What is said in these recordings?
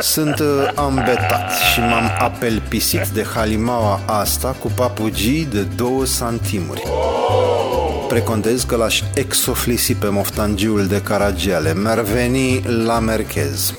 Sunt uh, ambetat și m-am apelpisit de halimaua asta cu papugii de două santimuri. Precontez că l-aș exoflisi pe moftangiul de caragiale. Mi-ar veni la merchez.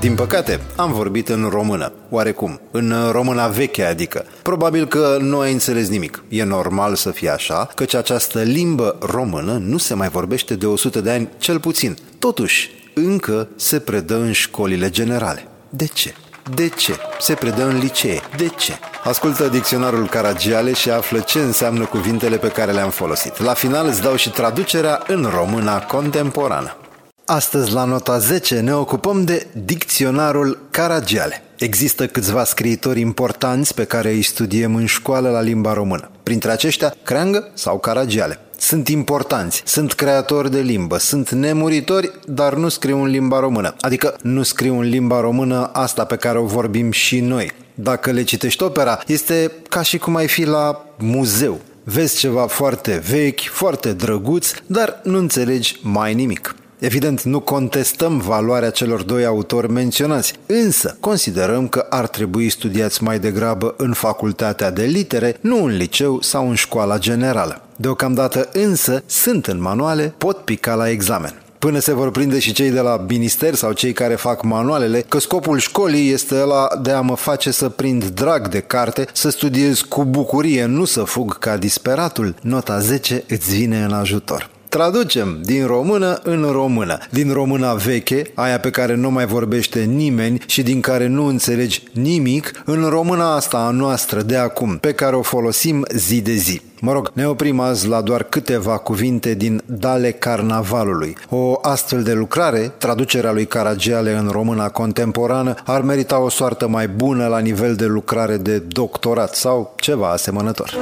Din păcate, am vorbit în română, oarecum, în româna veche adică. Probabil că nu ai înțeles nimic. E normal să fie așa, căci această limbă română nu se mai vorbește de 100 de ani cel puțin. Totuși, încă se predă în școlile generale. De ce? De ce? Se predă în licee. De ce? Ascultă dicționarul Caragiale și află ce înseamnă cuvintele pe care le-am folosit. La final îți dau și traducerea în româna contemporană. Astăzi, la nota 10, ne ocupăm de dicționarul Caragiale. Există câțiva scriitori importanți pe care îi studiem în școală la limba română. Printre aceștia, Creangă sau Caragiale. Sunt importanți, sunt creatori de limbă, sunt nemuritori, dar nu scriu în limba română. Adică nu scriu în limba română asta pe care o vorbim și noi. Dacă le citești opera, este ca și cum ai fi la muzeu. Vezi ceva foarte vechi, foarte drăguț, dar nu înțelegi mai nimic. Evident, nu contestăm valoarea celor doi autori menționați, însă considerăm că ar trebui studiați mai degrabă în facultatea de litere, nu în liceu sau în școala generală. Deocamdată însă sunt în manuale, pot pica la examen până se vor prinde și cei de la minister sau cei care fac manualele, că scopul școlii este ăla de a mă face să prind drag de carte, să studiez cu bucurie, nu să fug ca disperatul. Nota 10 îți vine în ajutor. Traducem din română în română, din româna veche, aia pe care nu mai vorbește nimeni și din care nu înțelegi nimic, în româna asta a noastră de acum, pe care o folosim zi de zi. Mă rog, ne oprim azi la doar câteva cuvinte din Dale Carnavalului. O astfel de lucrare, traducerea lui Caragiale în româna contemporană, ar merita o soartă mai bună la nivel de lucrare de doctorat sau ceva asemănător.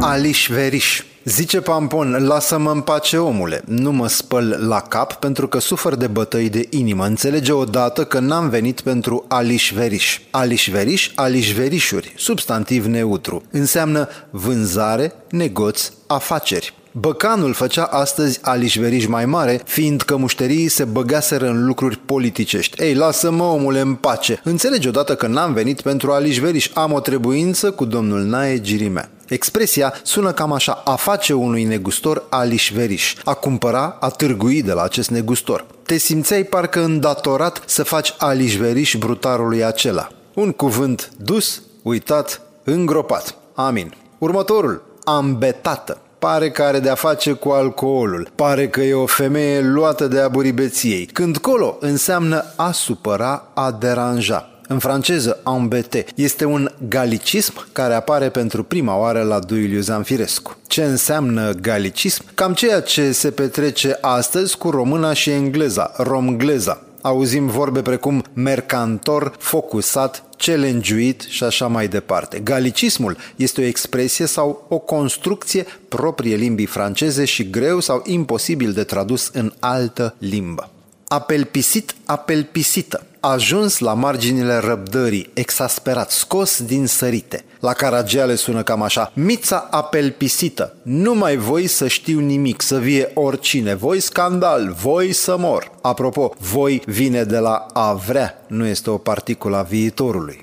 Aliș Veriș. Zice Pampon, lasă-mă în pace omule, nu mă spăl la cap pentru că sufăr de bătăi de inimă. Înțelege odată că n-am venit pentru aliș veriș. Aliș veriș, aliș verișuri, substantiv neutru. Înseamnă vânzare, negoț, afaceri. Băcanul făcea astăzi alișveriș mai mare, fiindcă mușterii se băgaseră în lucruri politicești. Ei, lasă-mă, omule, în pace. Înțelegi odată că n-am venit pentru alișveriș. Am o trebuință cu domnul Nae Girimea. Expresia sună cam așa, a face unui negustor alișveriș, a cumpăra, a târgui de la acest negustor. Te simțeai parcă îndatorat să faci alișveriș brutarului acela. Un cuvânt dus, uitat, îngropat. Amin. Următorul, ambetată pare că are de-a face cu alcoolul, pare că e o femeie luată de aburibeției, când colo înseamnă a supăra, a deranja. În franceză, embêté este un galicism care apare pentru prima oară la Duiliu Zanfirescu. Ce înseamnă galicism? Cam ceea ce se petrece astăzi cu româna și engleza, romgleza. Auzim vorbe precum mercantor, focusat, challengeuit și așa mai departe. Galicismul este o expresie sau o construcție proprie limbii franceze și greu sau imposibil de tradus în altă limbă. Apelpisit, apelpisită ajuns la marginile răbdării, exasperat, scos din sărite. La Caragiale sună cam așa, mița apelpisită, nu mai voi să știu nimic, să vie oricine, voi scandal, voi să mor. Apropo, voi vine de la a vrea, nu este o particulă a viitorului.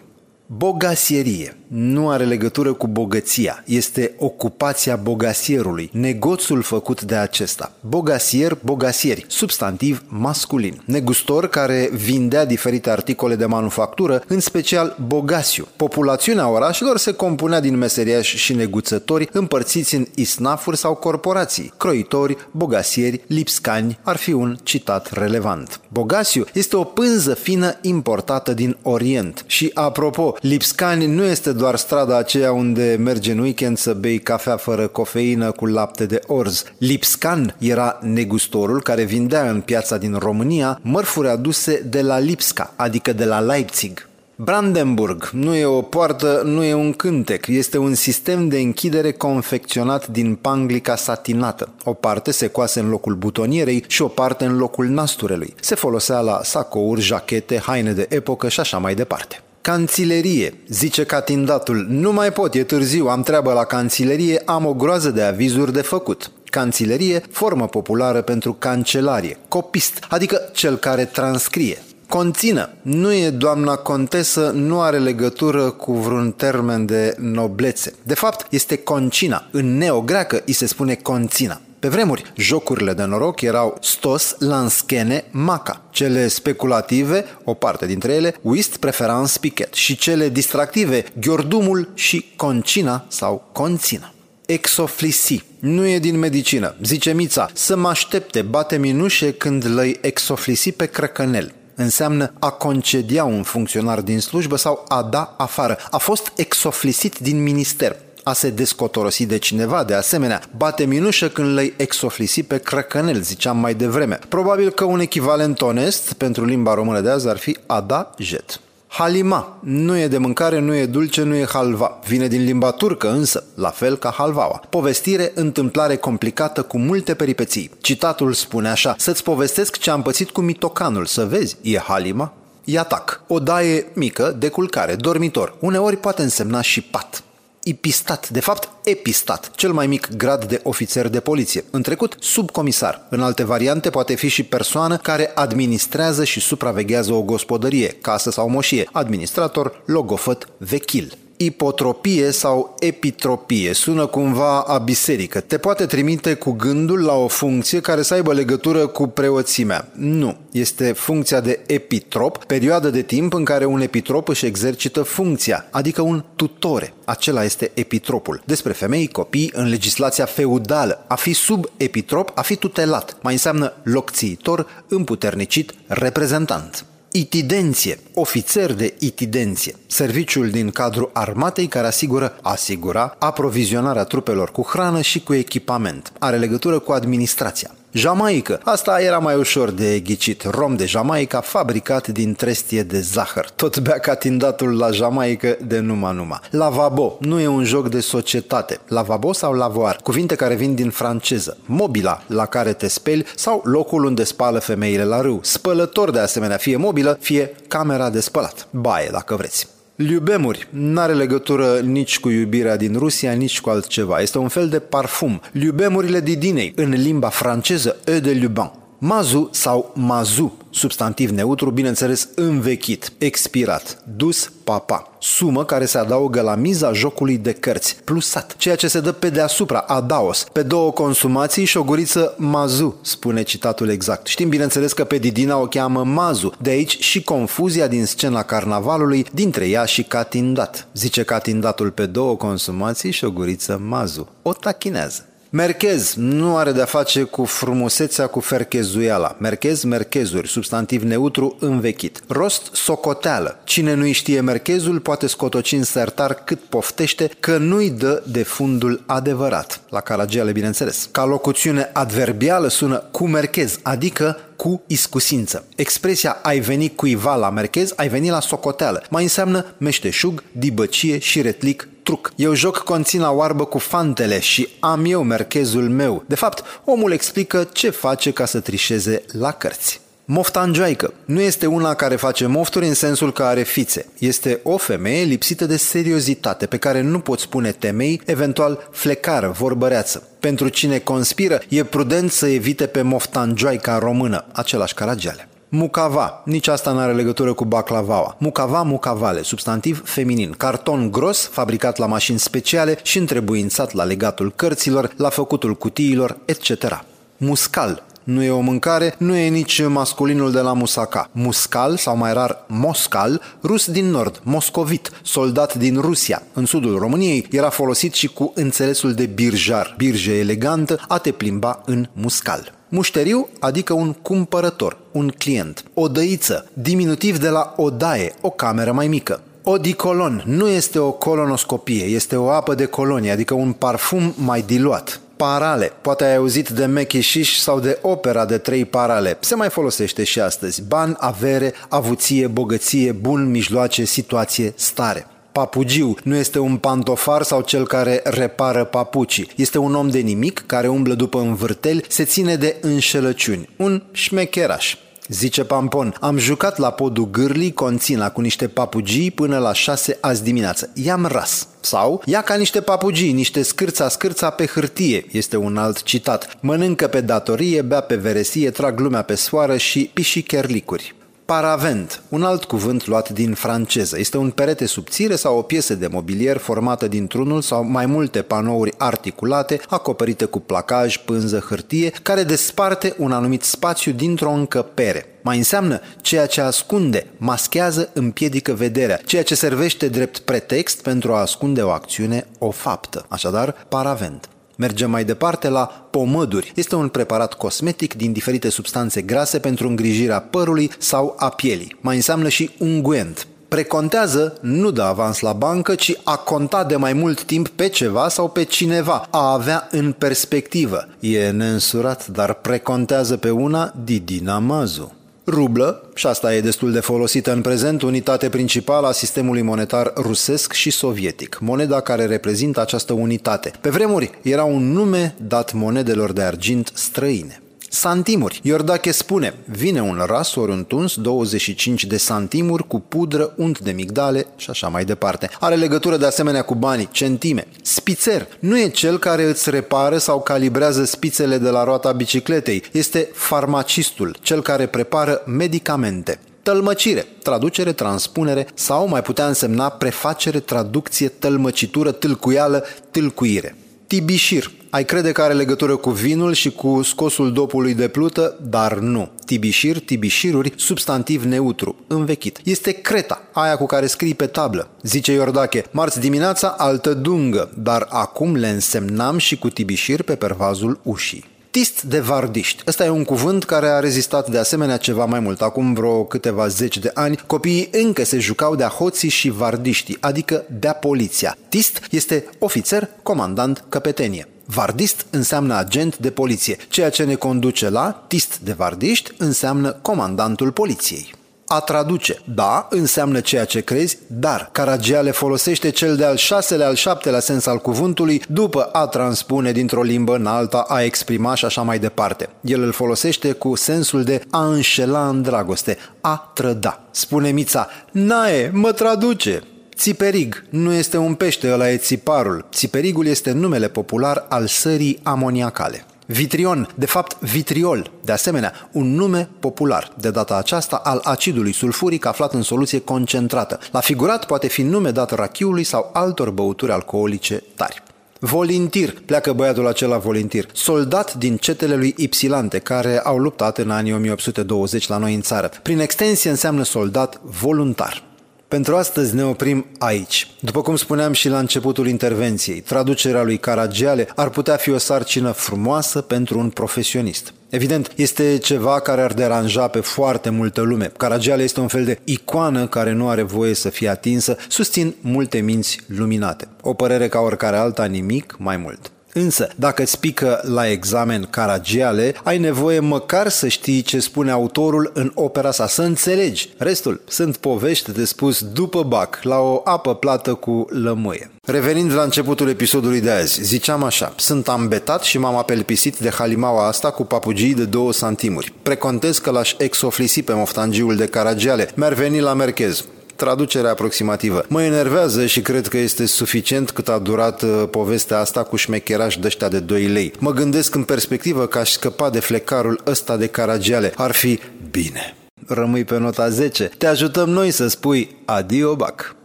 Bogasierie nu are legătură cu bogăția, este ocupația bogasierului, negoțul făcut de acesta. Bogasier, bogasieri, substantiv masculin. Negustor care vindea diferite articole de manufactură, în special bogasiu. Populațiunea orașelor se compunea din meseriași și neguțători împărțiți în isnafuri sau corporații. Croitori, bogasieri, lipscani ar fi un citat relevant. Bogasiu este o pânză fină importată din Orient. Și apropo, lipscani nu este doar strada aceea unde merge în weekend să bei cafea fără cofeină cu lapte de orz. Lipscan era negustorul care vindea în piața din România mărfuri aduse de la Lipsca, adică de la Leipzig. Brandenburg nu e o poartă, nu e un cântec, este un sistem de închidere confecționat din panglica satinată. O parte se coase în locul butonierei și o parte în locul nasturelui. Se folosea la sacouri, jachete, haine de epocă și așa mai departe. Canțilerie, zice catindatul, nu mai pot, e târziu, am treabă la canțilerie, am o groază de avizuri de făcut. Canțilerie, formă populară pentru cancelarie, copist, adică cel care transcrie. Conțină. Nu e doamna contesă, nu are legătură cu vreun termen de noblețe. De fapt, este concina. În neogreacă îi se spune conțina. Pe vremuri, jocurile de noroc erau stos, lanschene, maca. Cele speculative, o parte dintre ele, whist, preferans, pichet. Și cele distractive, ghiordumul și concina sau conțina. Exoflisi. Nu e din medicină. Zice Mița, să mă aștepte, bate minușe când lăi exoflisi pe crăcănel înseamnă a concedia un funcționar din slujbă sau a da afară. A fost exoflisit din minister a se descotorosi de cineva, de asemenea, bate minușă când le exoflisi pe crăcănel, ziceam mai devreme. Probabil că un echivalent onest pentru limba română de azi ar fi a da jet. Halima. Nu e de mâncare, nu e dulce, nu e halva. Vine din limba turcă însă, la fel ca halvaua. Povestire, întâmplare complicată cu multe peripeții. Citatul spune așa, să-ți povestesc ce am pățit cu mitocanul, să vezi, e halima? Iatac. O daie mică de culcare, dormitor. Uneori poate însemna și pat ipistat, de fapt epistat, cel mai mic grad de ofițer de poliție. În trecut, subcomisar. În alte variante poate fi și persoană care administrează și supraveghează o gospodărie, casă sau moșie, administrator, logofăt, vechil ipotropie sau epitropie. Sună cumva a biserică. Te poate trimite cu gândul la o funcție care să aibă legătură cu preoțimea. Nu. Este funcția de epitrop, perioadă de timp în care un epitrop își exercită funcția, adică un tutore. Acela este epitropul. Despre femei, copii, în legislația feudală, a fi sub epitrop, a fi tutelat, mai înseamnă locțiitor, împuternicit, reprezentant. Itidenție, ofițer de itidenție, serviciul din cadrul armatei care asigură, asigura, aprovizionarea trupelor cu hrană și cu echipament. Are legătură cu administrația. Jamaica. Asta era mai ușor de ghicit. Rom de Jamaica fabricat din trestie de zahăr. Tot bea ca tindatul la Jamaica de numa numa. Lavabo. Nu e un joc de societate. Lavabo sau lavoar. Cuvinte care vin din franceză. Mobila, la care te speli sau locul unde spală femeile la râu. Spălător de asemenea, fie mobilă, fie camera de spălat. Baie, dacă vreți. Liubemuri n-are legătură nici cu iubirea din Rusia, nici cu altceva. Este un fel de parfum. Liubemurile Didinei, în limba franceză, E de Luban. Mazu sau mazu, substantiv neutru, bineînțeles învechit, expirat, dus papa, sumă care se adaugă la miza jocului de cărți, plusat, ceea ce se dă pe deasupra, adaos, pe două consumații și o guriță mazu, spune citatul exact. Știm bineînțeles că pe Didina o cheamă mazu, de aici și confuzia din scena carnavalului dintre ea și Catindat. Zice Catindatul pe două consumații și o guriță mazu. O tachinează. Merchez nu are de-a face cu frumusețea cu ferchezuiala. Merchez, merchezuri, substantiv neutru învechit. Rost, socoteală. Cine nu-i știe merchezul poate scotoci în sertar cât poftește că nu-i dă de fundul adevărat. La caragiale, bineînțeles. Ca locuțiune adverbială sună cu merchez, adică cu iscusință. Expresia ai venit cuiva la merchez, ai venit la socoteală. Mai înseamnă meșteșug, dibăcie și retlic truc. Eu joc conțina oarbă cu fantele și am eu merchezul meu. De fapt, omul explică ce face ca să trișeze la cărți. Moftanjoaică nu este una care face mofturi în sensul că are fițe. Este o femeie lipsită de seriozitate, pe care nu poți spune temei, eventual flecară, vorbăreață. Pentru cine conspiră, e prudent să evite pe moftanjoaica română, același caragiale. Mucava, nici asta nu are legătură cu baclavaua. Mucava, mucavale, substantiv feminin, carton gros, fabricat la mașini speciale și întrebuințat la legatul cărților, la făcutul cutiilor, etc. Muscal, nu e o mâncare, nu e nici masculinul de la Musaka. Muscal, sau mai rar Moscal, rus din nord, moscovit, soldat din Rusia. În sudul României era folosit și cu înțelesul de birjar, birje elegantă, a te plimba în muscal. Mușteriu, adică un cumpărător, un client. Odăiță, diminutiv de la odaie, o cameră mai mică. Odicolon nu este o colonoscopie, este o apă de colonie, adică un parfum mai diluat. Parale. Poate ai auzit de mechișiș sau de opera de trei parale. Se mai folosește și astăzi. Ban, avere, avuție, bogăție, bun, mijloace, situație, stare. Papugiu nu este un pantofar sau cel care repară papucii. Este un om de nimic care umblă după învârteli, se ține de înșelăciuni. Un șmecheraș. Zice Pampon, am jucat la podul Gârlii Conțina cu niște papugii până la 6 azi dimineață. I-am ras. Sau, ia ca niște papugii, niște scârța scârța pe hârtie, este un alt citat. Mănâncă pe datorie, bea pe veresie, trag lumea pe soară și piși cherlicuri. Paravent, un alt cuvânt luat din franceză. Este un perete subțire sau o piesă de mobilier formată dintr-unul sau mai multe panouri articulate, acoperite cu placaj, pânză, hârtie, care desparte un anumit spațiu dintr-o încăpere. Mai înseamnă ceea ce ascunde, maschează, împiedică vederea, ceea ce servește drept pretext pentru a ascunde o acțiune, o faptă. Așadar, paravent. Mergem mai departe la pomăduri. Este un preparat cosmetic din diferite substanțe grase pentru îngrijirea părului sau a pielii. Mai înseamnă și unguent. Precontează nu da avans la bancă, ci a conta de mai mult timp pe ceva sau pe cineva, a avea în perspectivă. E neînsurat, dar precontează pe una Didi Namazu. Rublă, și asta e destul de folosită în prezent, unitate principală a sistemului monetar rusesc și sovietic, moneda care reprezintă această unitate. Pe vremuri era un nume dat monedelor de argint străine. Santimuri. Iordache spune, vine un ras ori un tuns, 25 de santimuri cu pudră, unt de migdale și așa mai departe. Are legătură de asemenea cu banii, centime. Spițer nu e cel care îți repară sau calibrează spițele de la roata bicicletei. Este farmacistul, cel care prepară medicamente. Tălmăcire, traducere, transpunere sau mai putea însemna prefacere, traducție, tălmăcitură, tâlcuială, tâlcuire. Tibișir, ai crede că are legătură cu vinul și cu scosul dopului de plută, dar nu. Tibișir, tibișiruri, substantiv neutru, învechit. Este creta, aia cu care scrii pe tablă. Zice Iordache, marți dimineața altă dungă, dar acum le însemnam și cu tibișir pe pervazul ușii. Tist de vardiști. Ăsta e un cuvânt care a rezistat de asemenea ceva mai mult. Acum vreo câteva zeci de ani, copiii încă se jucau de-a hoții și vardiștii, adică de-a poliția. Tist este ofițer, comandant, căpetenie. Vardist înseamnă agent de poliție, ceea ce ne conduce la tist de vardiști înseamnă comandantul poliției. A traduce, da, înseamnă ceea ce crezi, dar Caragiale folosește cel de-al șaselea, al șaptelea sens al cuvântului după a transpune dintr-o limbă în alta, a exprima și așa mai departe. El îl folosește cu sensul de a înșela în dragoste, a trăda. Spune Mița, nae, mă traduce! Țiperig nu este un pește, ăla e țiparul. Țiperigul este numele popular al sării amoniacale. Vitrion, de fapt vitriol, de asemenea, un nume popular, de data aceasta al acidului sulfuric aflat în soluție concentrată. La figurat poate fi nume dat rachiului sau altor băuturi alcoolice tari. Volintir, pleacă băiatul acela volintir, soldat din cetele lui Ipsilante, care au luptat în anii 1820 la noi în țară. Prin extensie înseamnă soldat voluntar. Pentru astăzi ne oprim aici. După cum spuneam și la începutul intervenției, traducerea lui Caragiale ar putea fi o sarcină frumoasă pentru un profesionist. Evident, este ceva care ar deranja pe foarte multă lume. Caragiale este un fel de icoană care nu are voie să fie atinsă, susțin multe minți luminate. O părere ca oricare alta, nimic mai mult. Însă, dacă îți pică la examen Caragiale, ai nevoie măcar să știi ce spune autorul în opera sa, să înțelegi. Restul sunt povești de spus după bac, la o apă plată cu lămâie. Revenind la începutul episodului de azi, ziceam așa, sunt ambetat și m-am apelpisit de halimaua asta cu papugii de două santimuri. Precontez că l-aș exoflisi pe moftangiul de Caragiale, mi-ar veni la merchez traducere aproximativă. Mă enervează și cred că este suficient cât a durat uh, povestea asta cu șmecheraș de ăștia de 2 lei. Mă gândesc în perspectivă că aș scăpa de flecarul ăsta de caragiale. Ar fi bine. Rămâi pe nota 10. Te ajutăm noi să spui adio bac.